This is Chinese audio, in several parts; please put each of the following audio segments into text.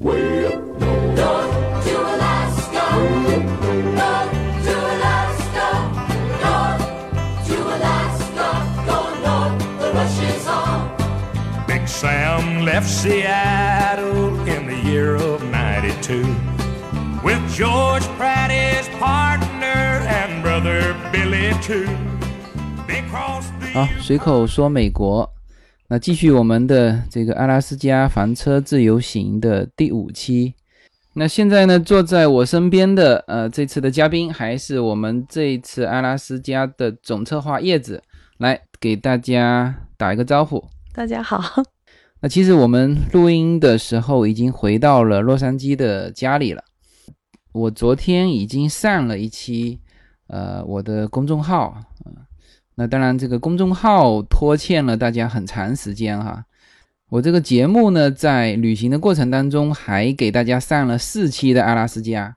Way up north. North to Alaska. North to Alaska. North to Alaska. Going north, the rush is on. Big Sam left Seattle in the year of 92 with George Pratt, his partner, and brother Billy, too. They crossed the 好，随口说美国。 那继续我们的这个阿拉斯加房车自由行的第五期。那现在呢，坐在我身边的呃，这次的嘉宾还是我们这一次阿拉斯加的总策划叶子，来给大家打一个招呼。大家好，那其实我们录音的时候已经回到了洛杉矶的家里了。我昨天已经上了一期，呃，我的公众号，嗯、那当然这个公众号拖欠了大家很长时间哈。我这个节目呢，在旅行的过程当中还给大家上了四期的阿拉斯加，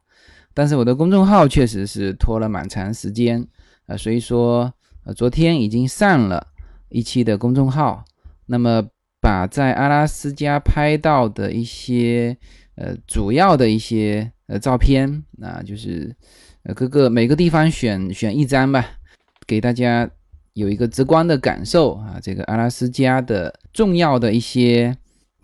但是我的公众号确实是拖了蛮长时间，呃，所以说，呃，昨天已经上了一期的公众号，那么把在阿拉斯加拍到的一些呃主要的一些呃照片，那就是呃各个每个地方选选一张吧，给大家有一个直观的感受啊，这个阿拉斯加的重要的一些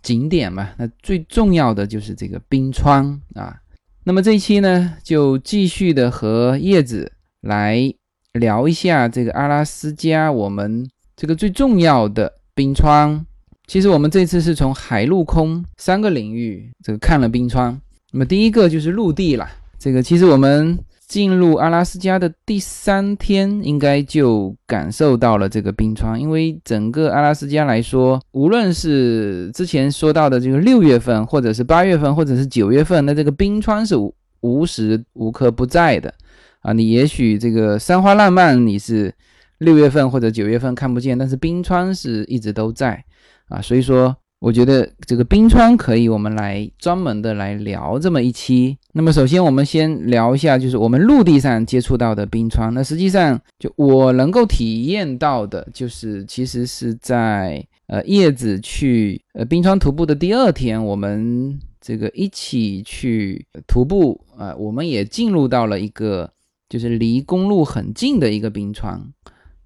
景点嘛，那最重要的就是这个冰川啊。那么这一期呢，就继续的和叶子来聊一下这个阿拉斯加我们这个最重要的冰川。其实我们这次是从海陆空三个领域这个看了冰川。那么第一个就是陆地啦，这个其实我们进入阿拉斯加的第三天，应该就感受到了这个冰川。因为整个阿拉斯加来说，无论是之前说到的这个六月份，或者是八月份，或者是九月份，那这个冰川是无时无刻不在的啊。你也许这个山花烂漫你是六月份或者九月份看不见，但是冰川是一直都在啊。所以说，我觉得这个冰川可以我们来专门的来聊这么一期。那么首先我们先聊一下，就是我们陆地上接触到的冰川。那实际上就我能够体验到的，就是其实是在呃叶子去呃冰川徒步的第二天，我们这个一起去徒步啊、我们也进入到了一个就是离公路很近的一个冰川。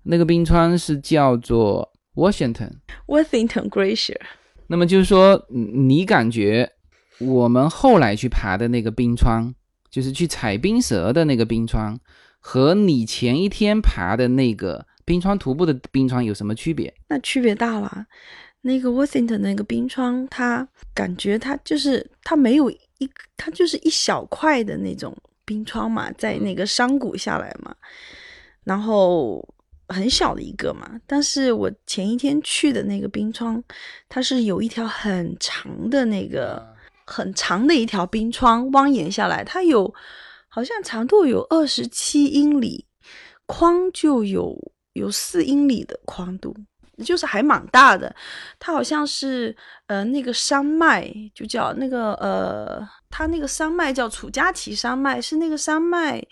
那个冰川是叫做 Washington。Washington Glacier，那么就是说，你感觉我们后来去爬的那个冰川，就是去采冰蛇的那个冰川，和你前一天爬的那个冰川徒步的冰川有什么区别？那区别大了。那个 Worthington 那个冰川，它感觉它就是它没有一，它就是一小块的那种冰川嘛，在那个山谷下来嘛，然后很小的一个嘛。但是我前一天去的那个冰川，它是有一条很长的那个很长的一条冰川蜿蜒下来，它有好像长度有二十七英里，宽就有有四英里的宽度。就是还蛮大的，它好像是呃那个山脉就叫那个呃，它那个山脉叫楚加奇山脉，是那个山脉，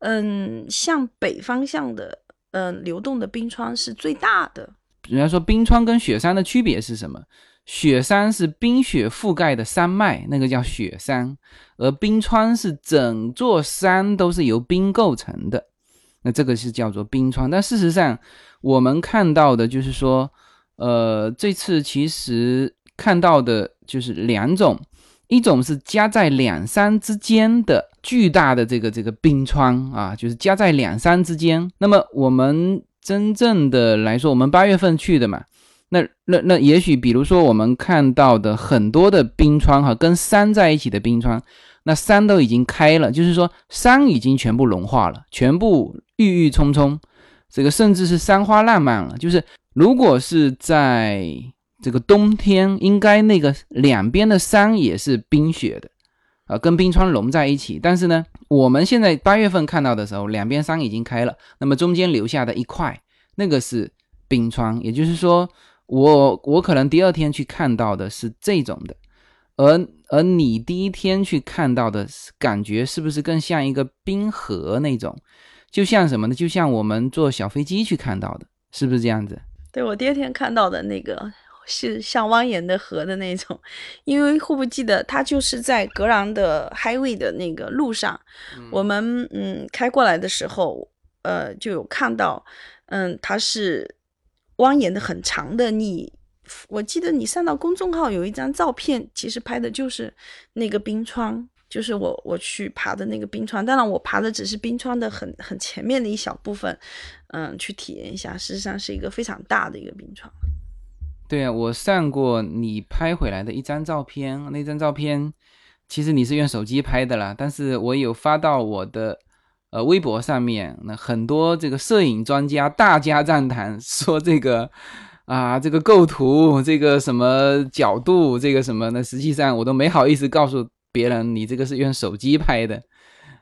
嗯，向北方向的嗯、流动的冰川是最大的。人家说冰川跟雪山的区别是什么？雪山是冰雪覆盖的山脉，那个叫雪山，而冰川是整座山都是由冰构成的，那这个是叫做冰川。但事实上，我们看到的就是说，呃，这次其实看到的就是两种，一种是夹在两山之间的巨大的这个这个冰川啊，就是夹在两山之间。那么我们真正的来说，我们八月份去的嘛，那那那也许比如说我们看到的很多的冰川哈，跟山在一起的冰川，那山都已经开了，就是说山已经全部融化了，全部郁郁葱葱。这个甚至是山花烂漫了。就是如果是在这个冬天，应该那个两边的山也是冰雪的，啊、跟冰川融在一起。但是呢，我们现在八月份看到的时候，两边山已经开了，那么中间留下的一块，那个是冰川。也就是说，我我可能第二天去看到的是这种的，而而你第一天去看到的感觉是不是更像一个冰河那种？就像什么呢？就像我们坐小飞机去看到的，是不是这样子？对我第二天看到的那个是像蜿蜒的河的那种。因为会不会记得，它就是在格朗的 highway 的那个路上，我们嗯开过来的时候，呃就有看到，嗯它是蜿蜒的很长的。你我记得你上到公众号有一张照片，其实拍的就是那个冰川。就是我我去爬的那个冰川，当然我爬的只是冰川的很很前面的一小部分，嗯，去体验一下。事实上是一个非常大的一个冰川。对啊，我上过你拍回来的一张照片，那张照片其实你是用手机拍的啦，但是我有发到我的呃微博上面，那很多这个摄影专家大加赞叹，说这个啊这个构图，这个什么角度，这个什么，那实际上我都没好意思告诉。别人，你这个是用手机拍的，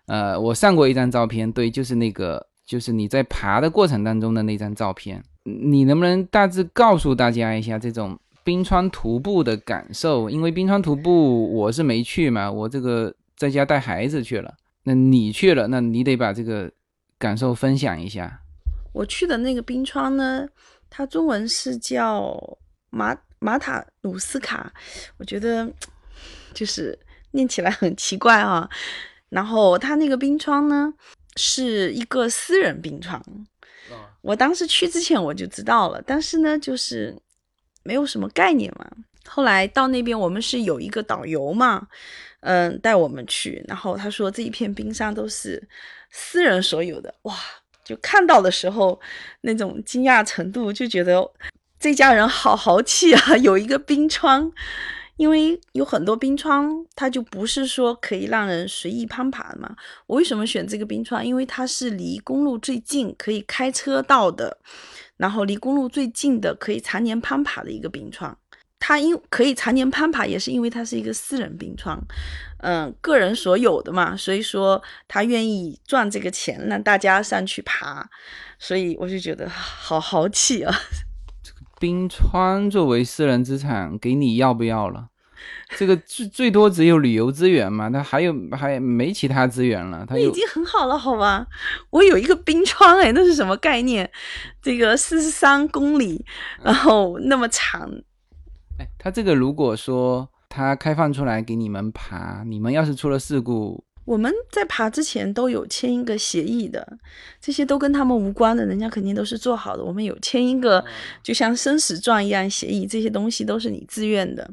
呃，我上过一张照片，对，就是那个，就是你在爬的过程当中的那张照片。你能不能大致告诉大家一下这种冰川徒步的感受？因为冰川徒步我是没去嘛，我这个在家带孩子去了。那你去了，那你得把这个感受分享一下。我去的那个冰川呢，它中文是叫马马塔努斯卡，我觉得就是。念起来很奇怪啊，然后它那个冰川呢是一个私人冰川，我当时去之前我就知道了，但是呢就是没有什么概念嘛。后来到那边我们是有一个导游嘛，嗯，带我们去，然后他说这一片冰山都是私人所有的，哇，就看到的时候那种惊讶程度，就觉得这家人好豪气啊，有一个冰川。因为有很多冰川，它就不是说可以让人随意攀爬的嘛。我为什么选这个冰川？因为它是离公路最近，可以开车到的，然后离公路最近的，可以常年攀爬的一个冰川。它因可以常年攀爬，也是因为它是一个私人冰川，嗯，个人所有的嘛，所以说他愿意赚这个钱让大家上去爬，所以我就觉得好豪气啊！冰川作为私人资产，给你要不要了？这个最最多只有旅游资源嘛，他还有还没其他资源了。它已经很好了，好吧？我有一个冰川，哎，那是什么概念？这个四十三公里，然后那么长。哎，它这个如果说它开放出来给你们爬，你们要是出了事故。我们在爬之前都有签一个协议的，这些都跟他们无关的，人家肯定都是做好的。我们有签一个，就像生死状一样协议，这些东西都是你自愿的。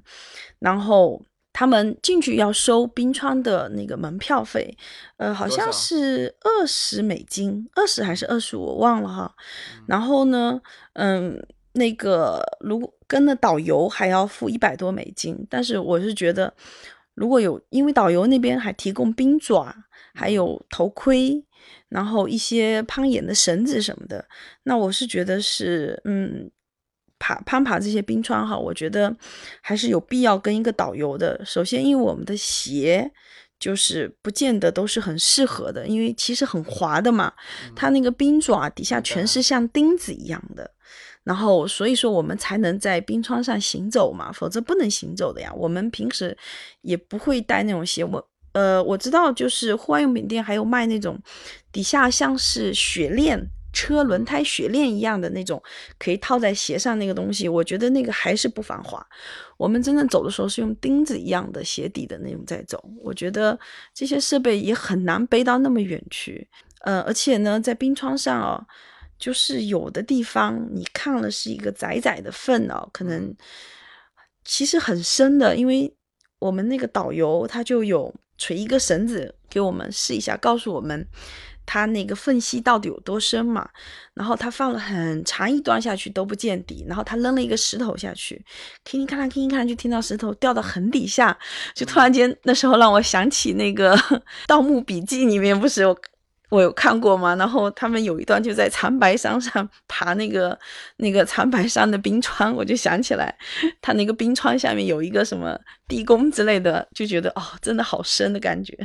然后他们进去要收冰川的那个门票费，呃，好像是二十美金，二十还是二十五，我忘了哈。然后呢，嗯，那个如果跟了导游还要付一百多美金，但是我是觉得。如果有，因为导游那边还提供冰爪，还有头盔，然后一些攀岩的绳子什么的，那我是觉得是，嗯，爬攀爬这些冰川哈，我觉得还是有必要跟一个导游的。首先，因为我们的鞋就是不见得都是很适合的，因为其实很滑的嘛，它那个冰爪底下全是像钉子一样的。然后，所以说我们才能在冰川上行走嘛，否则不能行走的呀。我们平时也不会带那种鞋。我呃，我知道，就是户外用品店还有卖那种底下像是雪链、车轮胎雪链一样的那种，可以套在鞋上那个东西。我觉得那个还是不防滑。我们真正走的时候是用钉子一样的鞋底的那种在走。我觉得这些设备也很难背到那么远去。呃，而且呢，在冰川上哦。就是有的地方你看了是一个窄窄的缝哦，可能其实很深的，因为我们那个导游他就有垂一个绳子给我们试一下，告诉我们他那个缝隙到底有多深嘛。然后他放了很长一段下去都不见底，然后他扔了一个石头下去，听看看听看，就听到石头掉到很底下，就突然间那时候让我想起那个 《盗墓笔记》里面不是有。我有看过吗？然后他们有一段就在长白山上爬那个那个长白山的冰川，我就想起来，他那个冰川下面有一个什么地宫之类的，就觉得哦，真的好深的感觉。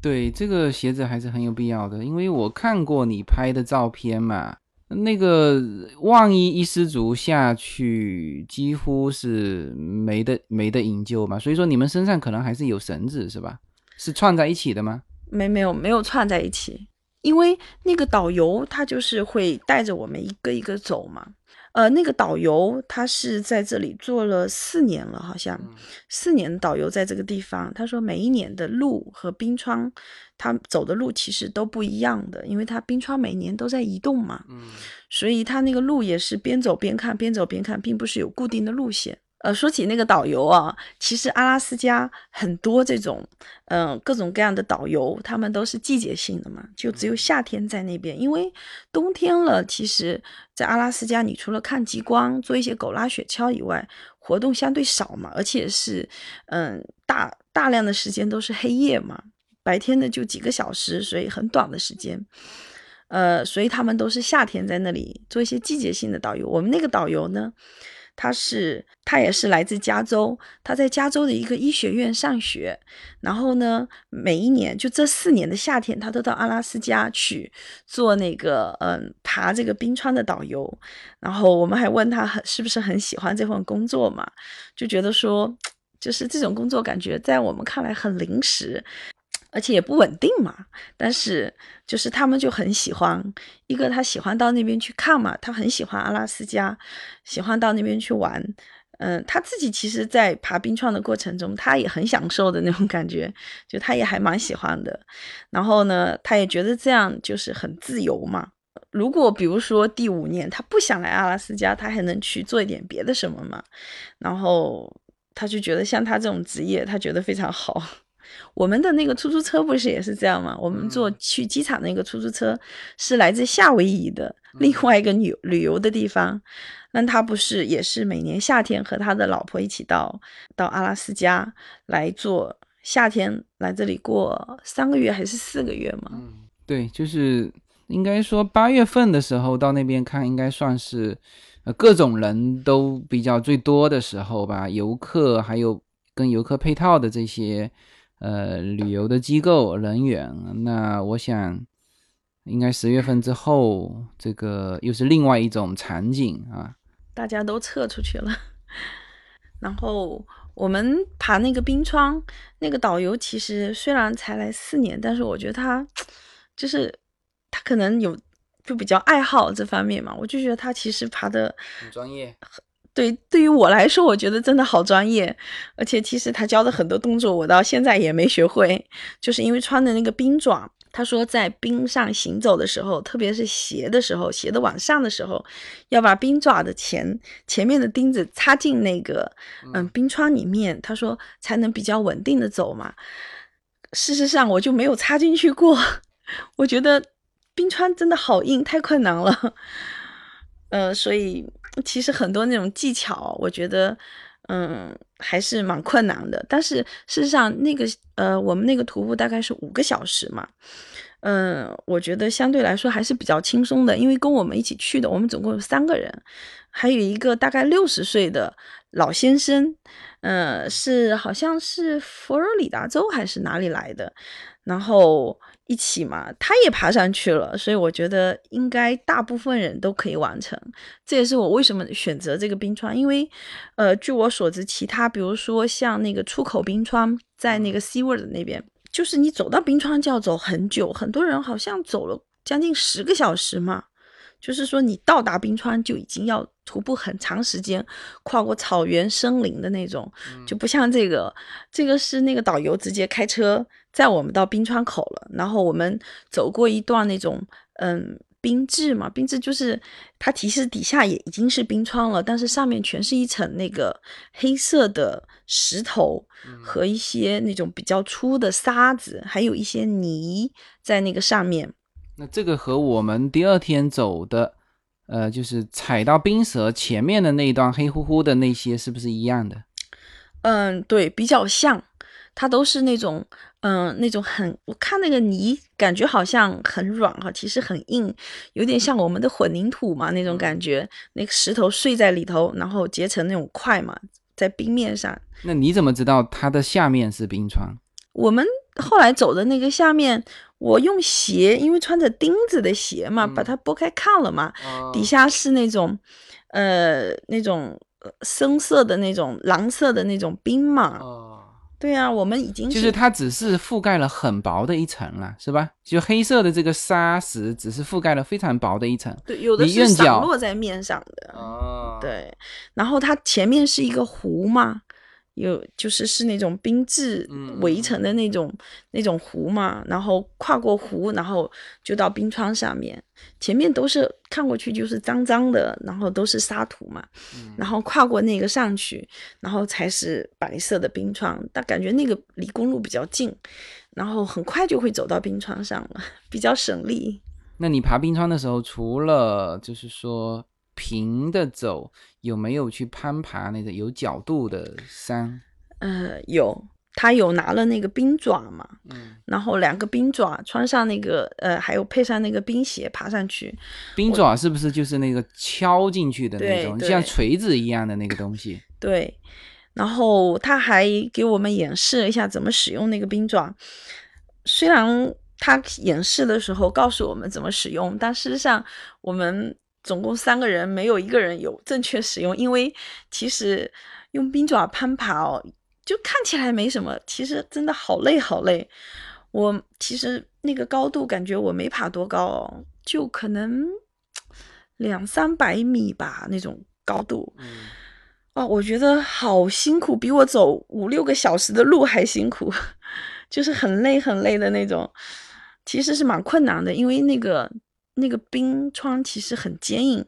对，这个鞋子还是很有必要的，因为我看过你拍的照片嘛，那个万一一失足下去，几乎是没得没得营救嘛。所以说你们身上可能还是有绳子是吧？是串在一起的吗？没没有没有串在一起，因为那个导游他就是会带着我们一个一个走嘛。呃，那个导游他是在这里做了四年了，好像四年的导游在这个地方。他说每一年的路和冰川，他走的路其实都不一样的，因为他冰川每年都在移动嘛，所以他那个路也是边走边看，边走边看，并不是有固定的路线。呃，说起那个导游啊，其实阿拉斯加很多这种，嗯、各种各样的导游，他们都是季节性的嘛，就只有夏天在那边，因为冬天了，其实，在阿拉斯加，你除了看极光、做一些狗拉雪橇以外，活动相对少嘛，而且是，嗯，大大量的时间都是黑夜嘛，白天的就几个小时，所以很短的时间。呃，所以他们都是夏天在那里做一些季节性的导游。我们那个导游呢，他是他也是来自加州，他在加州的一个医学院上学，然后呢，每一年就这四年的夏天，他都到阿拉斯加去做那个嗯爬这个冰川的导游。然后我们还问他很是不是很喜欢这份工作嘛，就觉得说，就是这种工作感觉在我们看来很临时，而且也不稳定嘛。但是就是他们就很喜欢，一个他喜欢到那边去看嘛，他很喜欢阿拉斯加，喜欢到那边去玩。嗯，他自己其实，在爬冰川的过程中，他也很享受的那种感觉，就他也还蛮喜欢的。然后呢，他也觉得这样就是很自由嘛。如果比如说第五年他不想来阿拉斯加，他还能去做一点别的什么嘛？然后他就觉得像他这种职业，他觉得非常好。我们的那个出租车不是也是这样吗？我们坐去机场那个出租车是来自夏威夷的另外一个旅旅游的地方，那他不是也是每年夏天和他的老婆一起到到阿拉斯加来做夏天来这里过三个月还是四个月嘛？对，就是应该说八月份的时候到那边看，应该算是呃各种人都比较最多的时候吧，游客还有跟游客配套的这些呃旅游的机构人员。那我想应该十月份之后，这个又是另外一种场景啊。大家都撤出去了。然后我们爬那个冰川，那个导游其实虽然才来四年，但是我觉得他就是他可能有就比较爱好这方面嘛，我就觉得他其实爬的很专业，对，对于我来说，我觉得真的好专业，而且其实他教的很多动作，我到现在也没学会，就是因为穿的那个冰爪。他说，在冰上行走的时候，特别是斜的时候，斜的往上的时候，要把冰爪的前前面的钉子插进那个嗯冰川里面，他说才能比较稳定的走嘛。事实上，我就没有插进去过，我觉得冰川真的好硬，太困难了。呃，所以其实很多那种技巧，我觉得，嗯，还是蛮困难的。但是事实上，那个呃，我们那个徒步大概是五个小时嘛，嗯，我觉得相对来说还是比较轻松的，因为跟我们一起去的，我们总共有三个人，还有一个大概六十岁的老先生，呃，是好像是佛罗里达州还是哪里来的，然后一起嘛，他也爬上去了，所以我觉得应该大部分人都可以完成。这也是我为什么选择这个冰川，因为，呃，据我所知，其他比如说像那个出口冰川，在那个 SeaWorld 那边，就是你走到冰川就要走很久，很多人好像走了将近十个小时嘛。就是说，你到达冰川就已经要徒步很长时间，跨过草原、森林的那种，就不像这个，这个是那个导游直接开车载我们到冰川口了，然后我们走过一段那种嗯冰质嘛，冰质就是它其实底下也已经是冰川了，但是上面全是一层那个黑色的石头和一些那种比较粗的沙子，还有一些泥在那个上面。那这个和我们第二天走的，呃，就是踩到冰舌前面的那一段黑乎乎的那些，是不是一样的？嗯，对，比较像，它都是那种，嗯，那种很，我看那个泥，感觉好像很软哈，其实很硬，有点像我们的混凝土嘛那种感觉，那个石头碎在里头，然后结成那种块嘛，在冰面上。那你怎么知道它的下面是冰川？我们后来走的那个下面，我用鞋，因为穿着钉子的鞋嘛，把它拨开看了嘛，底下是那种，呃，那种呃深色的那种蓝色的那种冰嘛。哦，对啊，我们已经就是它只是覆盖了很薄的一层了，是吧？就黑色的这个砂石只是覆盖了非常薄的一层。对，有的是散落在面上的。哦，对，然后它前面是一个湖嘛，有就是是那种冰质嗯围成的那种、那种湖嘛，然后跨过湖，然后就到冰川上面，前面都是看过去就是脏脏的，然后都是沙土嘛，嗯。然后跨过那个上去，然后才是白色的冰川，但感觉那个离公路比较近，然后很快就会走到冰川上了，比较省力。那你爬冰川的时候，除了就是说平的走，有没有去攀爬那个有角度的山？呃，有，他有拿了那个冰爪嘛，嗯，然后两个冰爪穿上那个呃，还有配上那个冰鞋爬上去。冰爪是不是就是那个敲进去的那种，对像锤子一样的那个东西？对，然后他还给我们演示了一下怎么使用那个冰爪。虽然他演示的时候告诉我们怎么使用，但事实上我们总共三个人没有一个人有正确使用，因为其实用冰爪攀爬哦，就看起来没什么，其实真的好累好累。我其实那个高度感觉我没爬多高哦，就可能两三百米吧那种高度。哦，我觉得好辛苦，比我走五六个小时的路还辛苦，就是很累很累的那种。其实是蛮困难的，因为那个那个冰川其实很坚硬，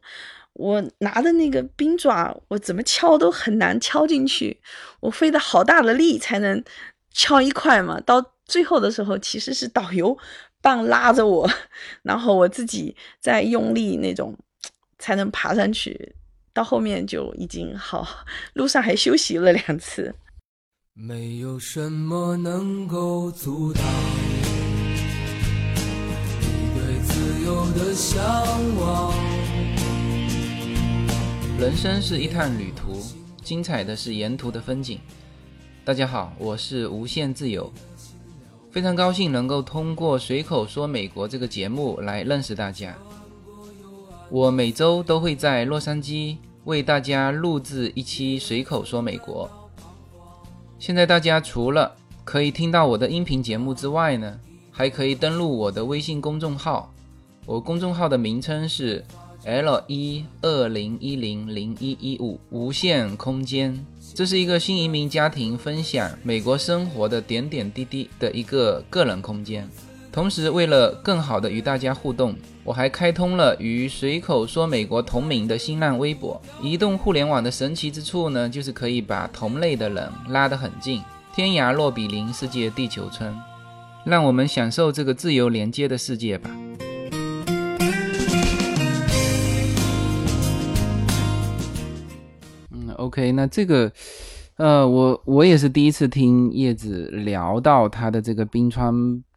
我拿的那个冰爪，我怎么敲都很难敲进去，我费了好大的力才能敲一块嘛。到最后的时候，其实是导游棒拉着我，然后我自己再用力那种才能爬上去。到后面就已经好，路上还休息了两次。没有什么能够阻挡的向往。人生是一趟旅途，精彩的是沿途的风景。大家好，我是无限自由，非常高兴能够通过《随口说美国》这个节目来认识大家。我每周都会在洛杉矶为大家录制一期《随口说美国》。现在大家除了可以听到我的音频节目之外呢，还可以登录我的微信公众号。我公众号的名称是 L 一二零一零零一一五无限空间。这是一个新移民家庭分享美国生活的点点滴滴的一个个人空间。同时，为了更好的与大家互动，我还开通了与随口说美国同名的新浪微博。移动互联网的神奇之处呢，就是可以把同类的人拉得很近，天涯若比邻，世界地球村。让我们享受这个自由连接的世界吧。，OK，那这个，呃，我我也是第一次听叶子聊到他的这个冰川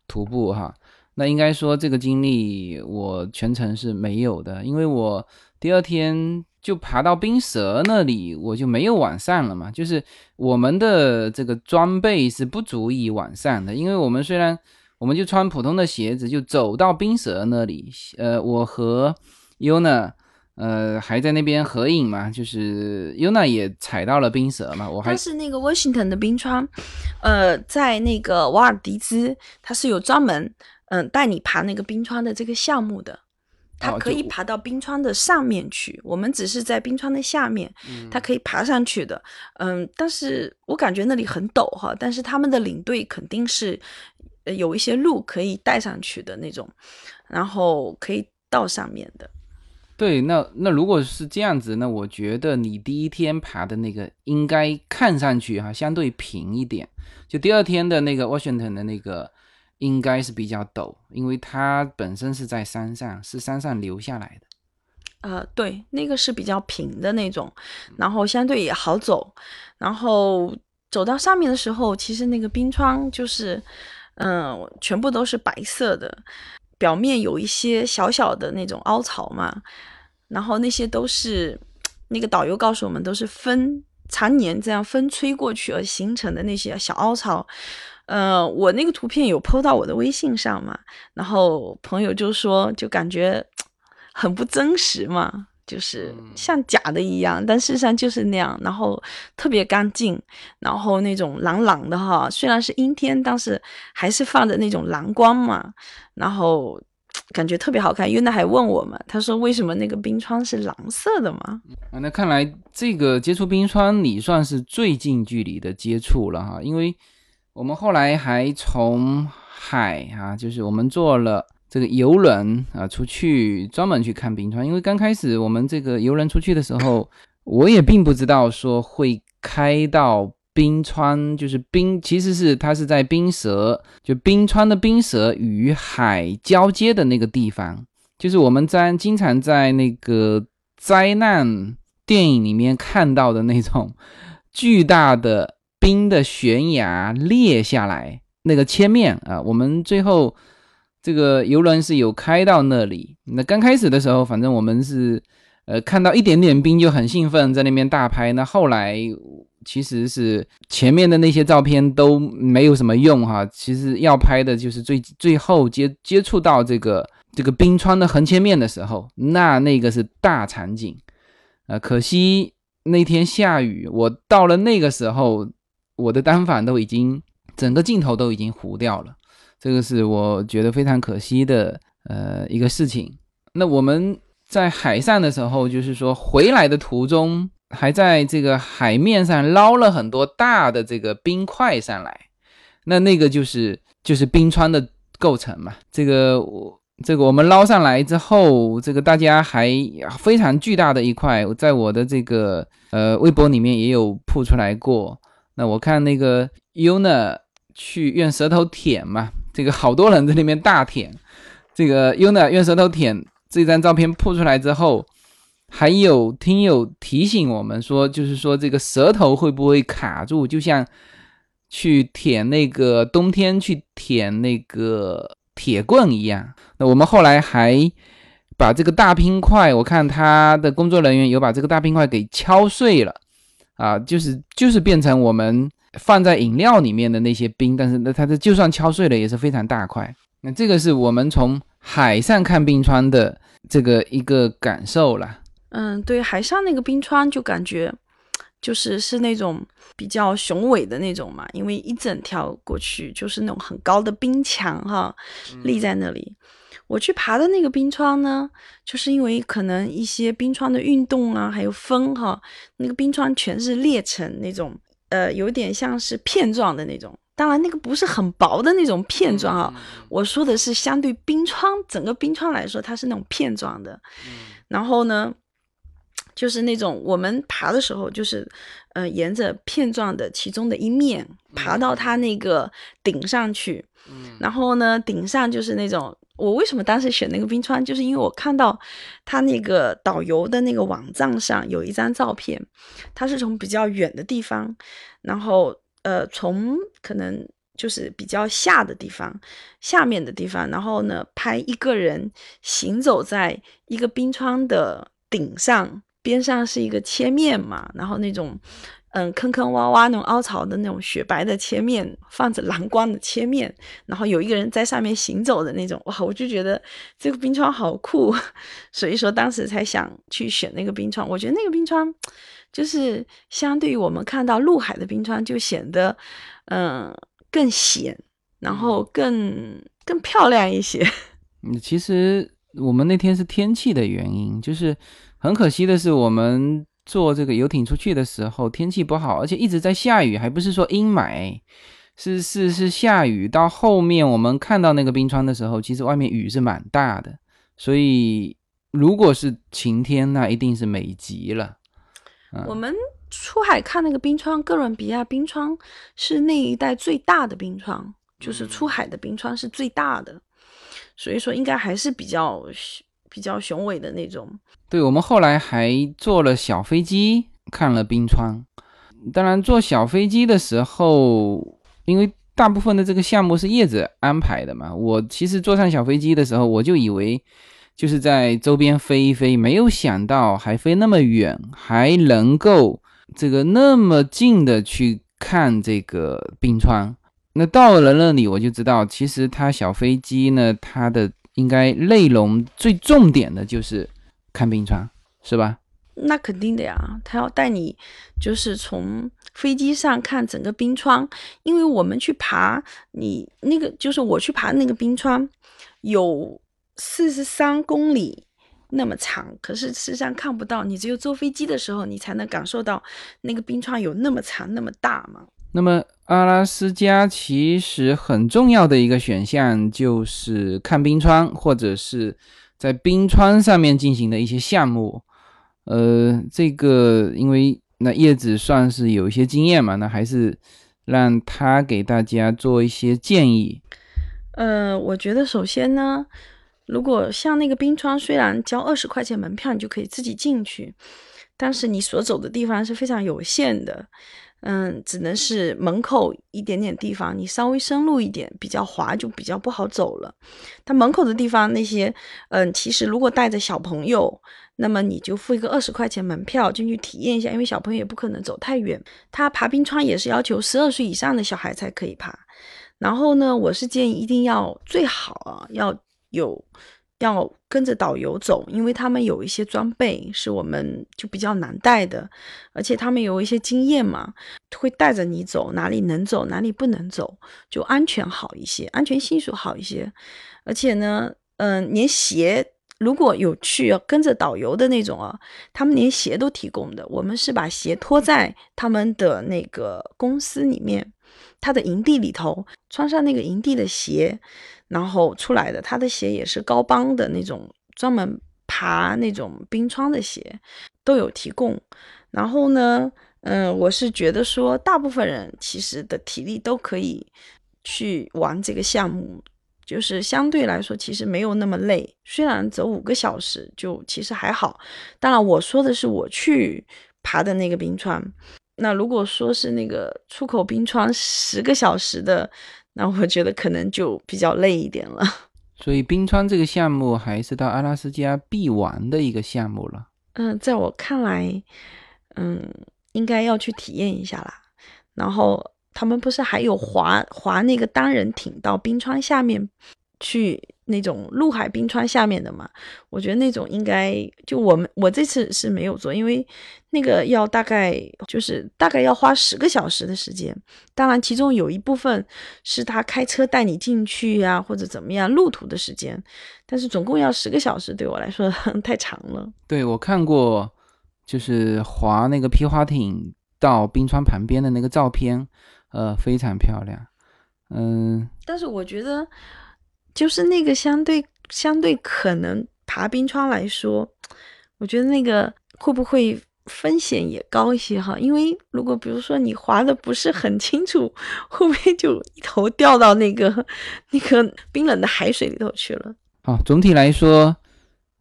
徒步哈。那应该说这个经历我全程是没有的，因为我第二天就爬到冰蛇那里，我就没有晚上了嘛。就是我们的这个装备是不足以晚上的，因为我们虽然我们就穿普通的鞋子就走到冰蛇那里，呃，我和 Yuna。呃，还在那边合影嘛？就是 Yuna 也踩到了冰蛇嘛，我还但是那个 Washington 的冰川，呃，在那个瓦尔迪兹，它是有专门嗯、带你爬那个冰川的这个项目的，它可以爬到冰川的上面去。我们只是在冰川的下面，它可以爬上去的。嗯，但是我感觉那里很陡哈，但是他们的领队肯定是呃有一些路可以带上去的那种，然后可以到上面的。对，那那如果是这样子，那我觉得你第一天爬的那个应该看上去哈相对平一点，就第二天的那个 Washington 的那个应该是比较陡，因为它本身是在山上，是山上流下来的。呃，对，那个是比较平的那种，然后相对也好走。然后走到上面的时候，其实那个冰川就是，嗯、全部都是白色的，表面有一些小小的那种凹槽嘛。然后那些都是那个导游告诉我们，都是风常年这样风吹过去而形成的那些小凹槽。呃，我那个图片有 PO 到我的微信上嘛，然后朋友就说，就感觉 很不真实嘛，就是像假的一样，但事实上就是那样，然后特别干净，然后那种蓝蓝的哈，虽然是阴天，但是还是放着那种蓝光嘛，然后 感觉特别好看。Yuna 还问我们，他说为什么那个冰川是蓝色的嘛？啊，那看来这个接触冰川你算是最近距离的接触了哈，因为我们后来还从海啊，就是我们做了这个游轮啊出去专门去看冰川，因为刚开始我们这个游轮出去的时候，我也并不知道说会开到冰川，就是冰，其实是它是在冰舌，就冰川的冰舌与海交接的那个地方，就是我们在经常在那个灾难电影里面看到的那种巨大的冰的悬崖裂下来那个切面啊，我们最后这个游轮是有开到那里。那刚开始的时候，反正我们是呃看到一点点冰就很兴奋，在那边大拍。那后来其实是前面的那些照片都没有什么用哈，其实要拍的就是最最后接接触到这个这个冰川的横切面的时候，那那个是大场景。呃，可惜那天下雨，我到了那个时候，我的单反都已经整个镜头都已经糊掉了，这个是我觉得非常可惜的呃一个事情。那我们在海上的时候，就是说回来的途中，还在这个海面上捞了很多大的这个冰块上来，那那个就是就是冰川的构成嘛。这个我这个我们捞上来之后，这个大家还非常巨大的一块，在我的这个呃微博里面也有铺出来过。那我看那个 Yuna 去用舌头舔嘛，这个好多人在那边大舔。这个 Yuna 用舌头舔这张照片铺出来之后，还有听友提醒我们说，就是说这个舌头会不会卡住，就像去舔那个冬天去舔那个铁棍一样。那我们后来还把这个大冰块，我看他的工作人员有把这个大冰块给敲碎了。啊，就是就是变成我们放在饮料里面的那些冰，但是那它的就算敲碎了也是非常大块。那这个是我们从海上看冰川的这个一个感受啦。嗯，对，海上那个冰川就感觉就是是那种比较雄伟的那种嘛，因为一整条过去就是那种很高的冰墙哈，立在那里。我去爬的那个冰川呢，就是因为可能一些冰川的运动啊，还有风哈，那个冰川全是裂成那种，呃，有点像是片状的那种。当然，那个不是很薄的那种片状啊，我说的是相对冰川整个冰川来说，它是那种片状的。然后呢，就是那种我们爬的时候，就是呃，沿着片状的其中的一面爬到它那个顶上去。然后呢，顶上就是那种。我为什么当时选那个冰川，就是因为我看到他那个导游的那个网站上有一张照片，他是从比较远的地方，然后呃，从可能就是比较下的地方，下面的地方，然后呢，拍一个人行走在一个冰川的顶上，边上是一个切面嘛，然后那种。嗯，坑坑洼洼那种凹槽的那种雪白的切面，放着蓝光的切面，然后有一个人在上面行走的那种，哇！我就觉得这个冰川好酷，所以说当时才想去选那个冰川。我觉得那个冰川就是相对于我们看到陆海的冰川，就显得嗯更显，然后更更漂亮一些。嗯，其实我们那天是天气的原因，就是很可惜的是我们。坐这个游艇出去的时候，天气不好，而且一直在下雨，还不是说阴霾，是是是下雨。到后面我们看到那个冰川的时候，其实外面雨是蛮大的，所以如果是晴天，那一定是美极了。我们出海看那个冰川，哥伦比亚冰川是那一带最大的冰川，就是出海的冰川是最大的，所以说应该还是比较比较雄伟的那种。对我们后来还坐了小飞机看了冰川，当然坐小飞机的时候，因为大部分的这个项目是叶子安排的嘛，我其实坐上小飞机的时候，我就以为就是在周边飞一飞，没有想到还飞那么远，还能够这个那么近的去看这个冰川。那到了那里，我就知道，其实它小飞机呢，它的应该内容最重点的就是。看冰川，是吧？那肯定的呀，他要带你，就是从飞机上看整个冰川，因为我们去爬，你那个就是我去爬那个冰川，有四十三公里那么长，可是事实上看不到，你只有坐飞机的时候，你才能感受到那个冰川有那么长那么大嘛。那么阿拉斯加其实很重要的一个选项就是看冰川，或者是在冰川上面进行的一些项目。呃，这个因为那叶子算是有一些经验嘛，那还是让他给大家做一些建议。呃，我觉得首先呢，如果像那个冰川，虽然交二十块钱门票，你就可以自己进去，但是你所走的地方是非常有限的。嗯，只能是门口一点点地方，你稍微深入一点，比较滑就比较不好走了。它门口的地方那些，嗯，其实如果带着小朋友，那么你就付一个二十块钱门票进去体验一下，因为小朋友也不可能走太远。他爬冰川也是要求十二岁以上的小孩才可以爬。然后呢，我是建议一定要最好啊，要有。要跟着导游走，因为他们有一些装备是我们就比较难带的，而且他们有一些经验嘛，会带着你走，哪里能走，哪里不能走，就安全好一些，安全系数好一些。而且呢，嗯，连鞋如果有去跟着导游的那种啊，他们连鞋都提供的。我们是把鞋拖在他们的那个公司里面，他的营地里头，穿上那个营地的鞋。然后出来的，他的鞋也是高帮的那种，专门爬那种冰川的鞋都有提供。然后呢，嗯，我是觉得说，大部分人其实的体力都可以去玩这个项目，就是相对来说其实没有那么累。虽然走五个小时就其实还好，当然我说的是我去爬的那个冰川。那如果说是那个出口冰川十个小时的。那我觉得可能就比较累一点了。所以冰川这个项目还是到阿拉斯加必玩的一个项目了。嗯，在我看来，嗯，应该要去体验一下啦。然后他们不是还有划划那个单人艇到冰川下面去？那种陆海冰川下面的嘛，我觉得那种应该就我们我这次是没有做，因为那个要大概就是大概要花十个小时的时间，当然其中有一部分是他开车带你进去呀，或者怎么样路途的时间，但是总共要十个小时，对我来说 太长了。对我看过，就是划那个皮划艇到冰川旁边的那个照片，呃，非常漂亮。嗯，但是我觉得。就是那个相对相对可能爬冰川来说，我觉得那个会不会风险也高一些哈？因为如果比如说你滑的不是很清楚，会不会就一头掉到那个那个冰冷的海水里头去了？好，总体来说，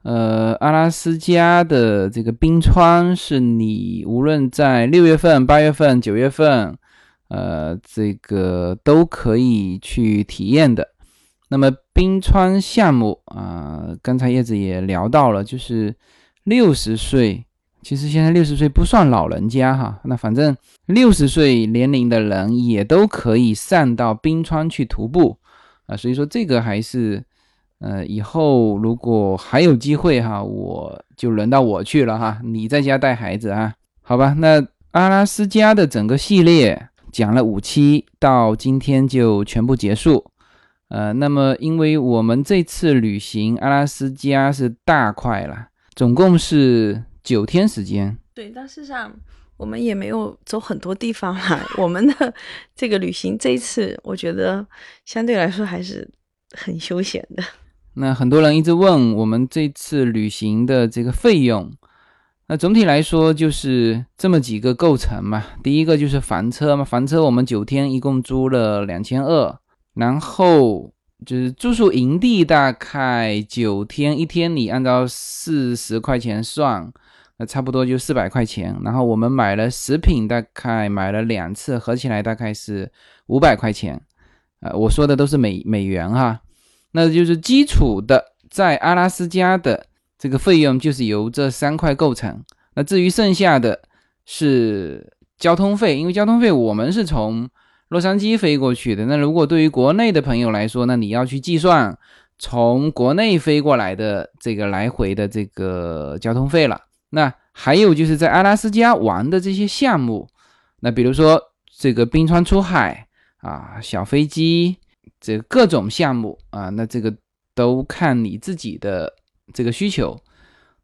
呃，阿拉斯加的这个冰川是你无论在六月份、八月份、九月份，呃，这个都可以去体验的。那么冰川项目啊，刚才叶子也聊到了，就是六十岁，其实现在六十岁不算老人家哈，那反正六十岁年龄的人也都可以上到冰川去徒步啊，所以说这个还是，呃，以后如果还有机会哈，我就轮到我去了哈，你在家带孩子啊，好吧？那阿拉斯加的整个系列讲了五期，到今天就全部结束。呃，那么因为我们这次旅行阿拉斯加是大块了，总共是九天时间。对，但事实上我们也没有走很多地方嘛。我们的这个旅行这一次，我觉得相对来说还是很休闲的。那很多人一直问我们这次旅行的这个费用，那总体来说就是这么几个构成嘛。第一个就是房车嘛，房车我们九天一共租了两千二。然后就是住宿营地，大概九天一天，你按照四十块钱算，那差不多就四百块钱。然后我们买了食品，大概买了两次，合起来大概是五百块钱。呃，我说的都是美美元哈，那就是基础的在阿拉斯加的这个费用就是由这三块构成。那至于剩下的是交通费，因为交通费我们是从。洛杉矶飞过去的，那如果对于国内的朋友来说，那你要去计算从国内飞过来的这个来回的这个交通费了。那还有就是在阿拉斯加玩的这些项目，那比如说这个冰川出海啊，小飞机，这各种项目啊，那这个都看你自己的这个需求。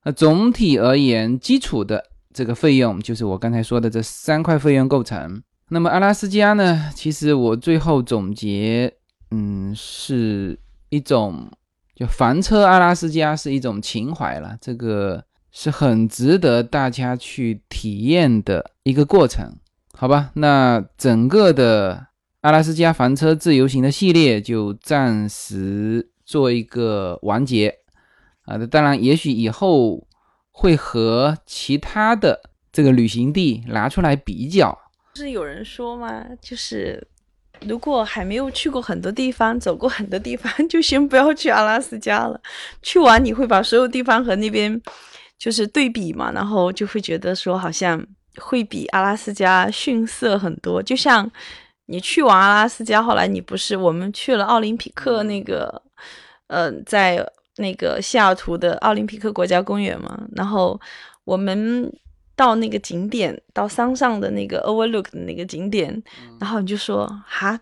那总体而言，基础的这个费用就是我刚才说的这三块费用构成。那么阿拉斯加呢，其实我最后总结，嗯，是一种就房车阿拉斯加是一种情怀了，这个是很值得大家去体验的一个过程，好吧？那整个的阿拉斯加房车自由行的系列就暂时做一个完结。啊，那当然，也许以后会和其他的这个旅行地拿出来比较。不是有人说吗？就是如果还没有去过很多地方，走过很多地方，就先不要去阿拉斯加了。去完你会把所有地方和那边就是对比嘛，然后就会觉得说好像会比阿拉斯加逊色很多。就像你去完阿拉斯加，后来你不是我们去了奥林匹克那个，嗯，在。那个西雅图的奥林匹克国家公园嘛，然后我们到那个景点，到山上的那个 Overlook 的那个景点，然后你就说哈，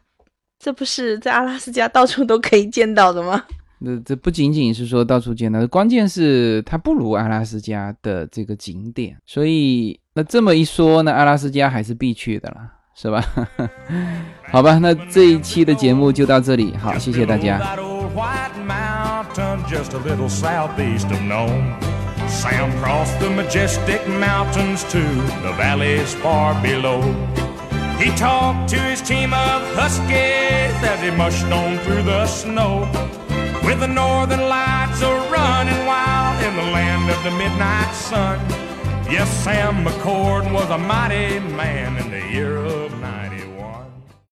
这不是在阿拉斯加到处都可以见到的吗？那这不仅仅是说到处见到，关键是它不如阿拉斯加的这个景点，所以那这么一说呢，阿拉斯加还是必去的了，是吧？好吧，那这一期的节目就到这里，好，谢谢大家。Sam crossed the majestic mountains to the valleys far below. He talked to his team of huskies as he mushed on through the snow. With the northern lights a running wild in the land of the midnight sun. Yes, Sam McCord was a mighty man in the year of 91.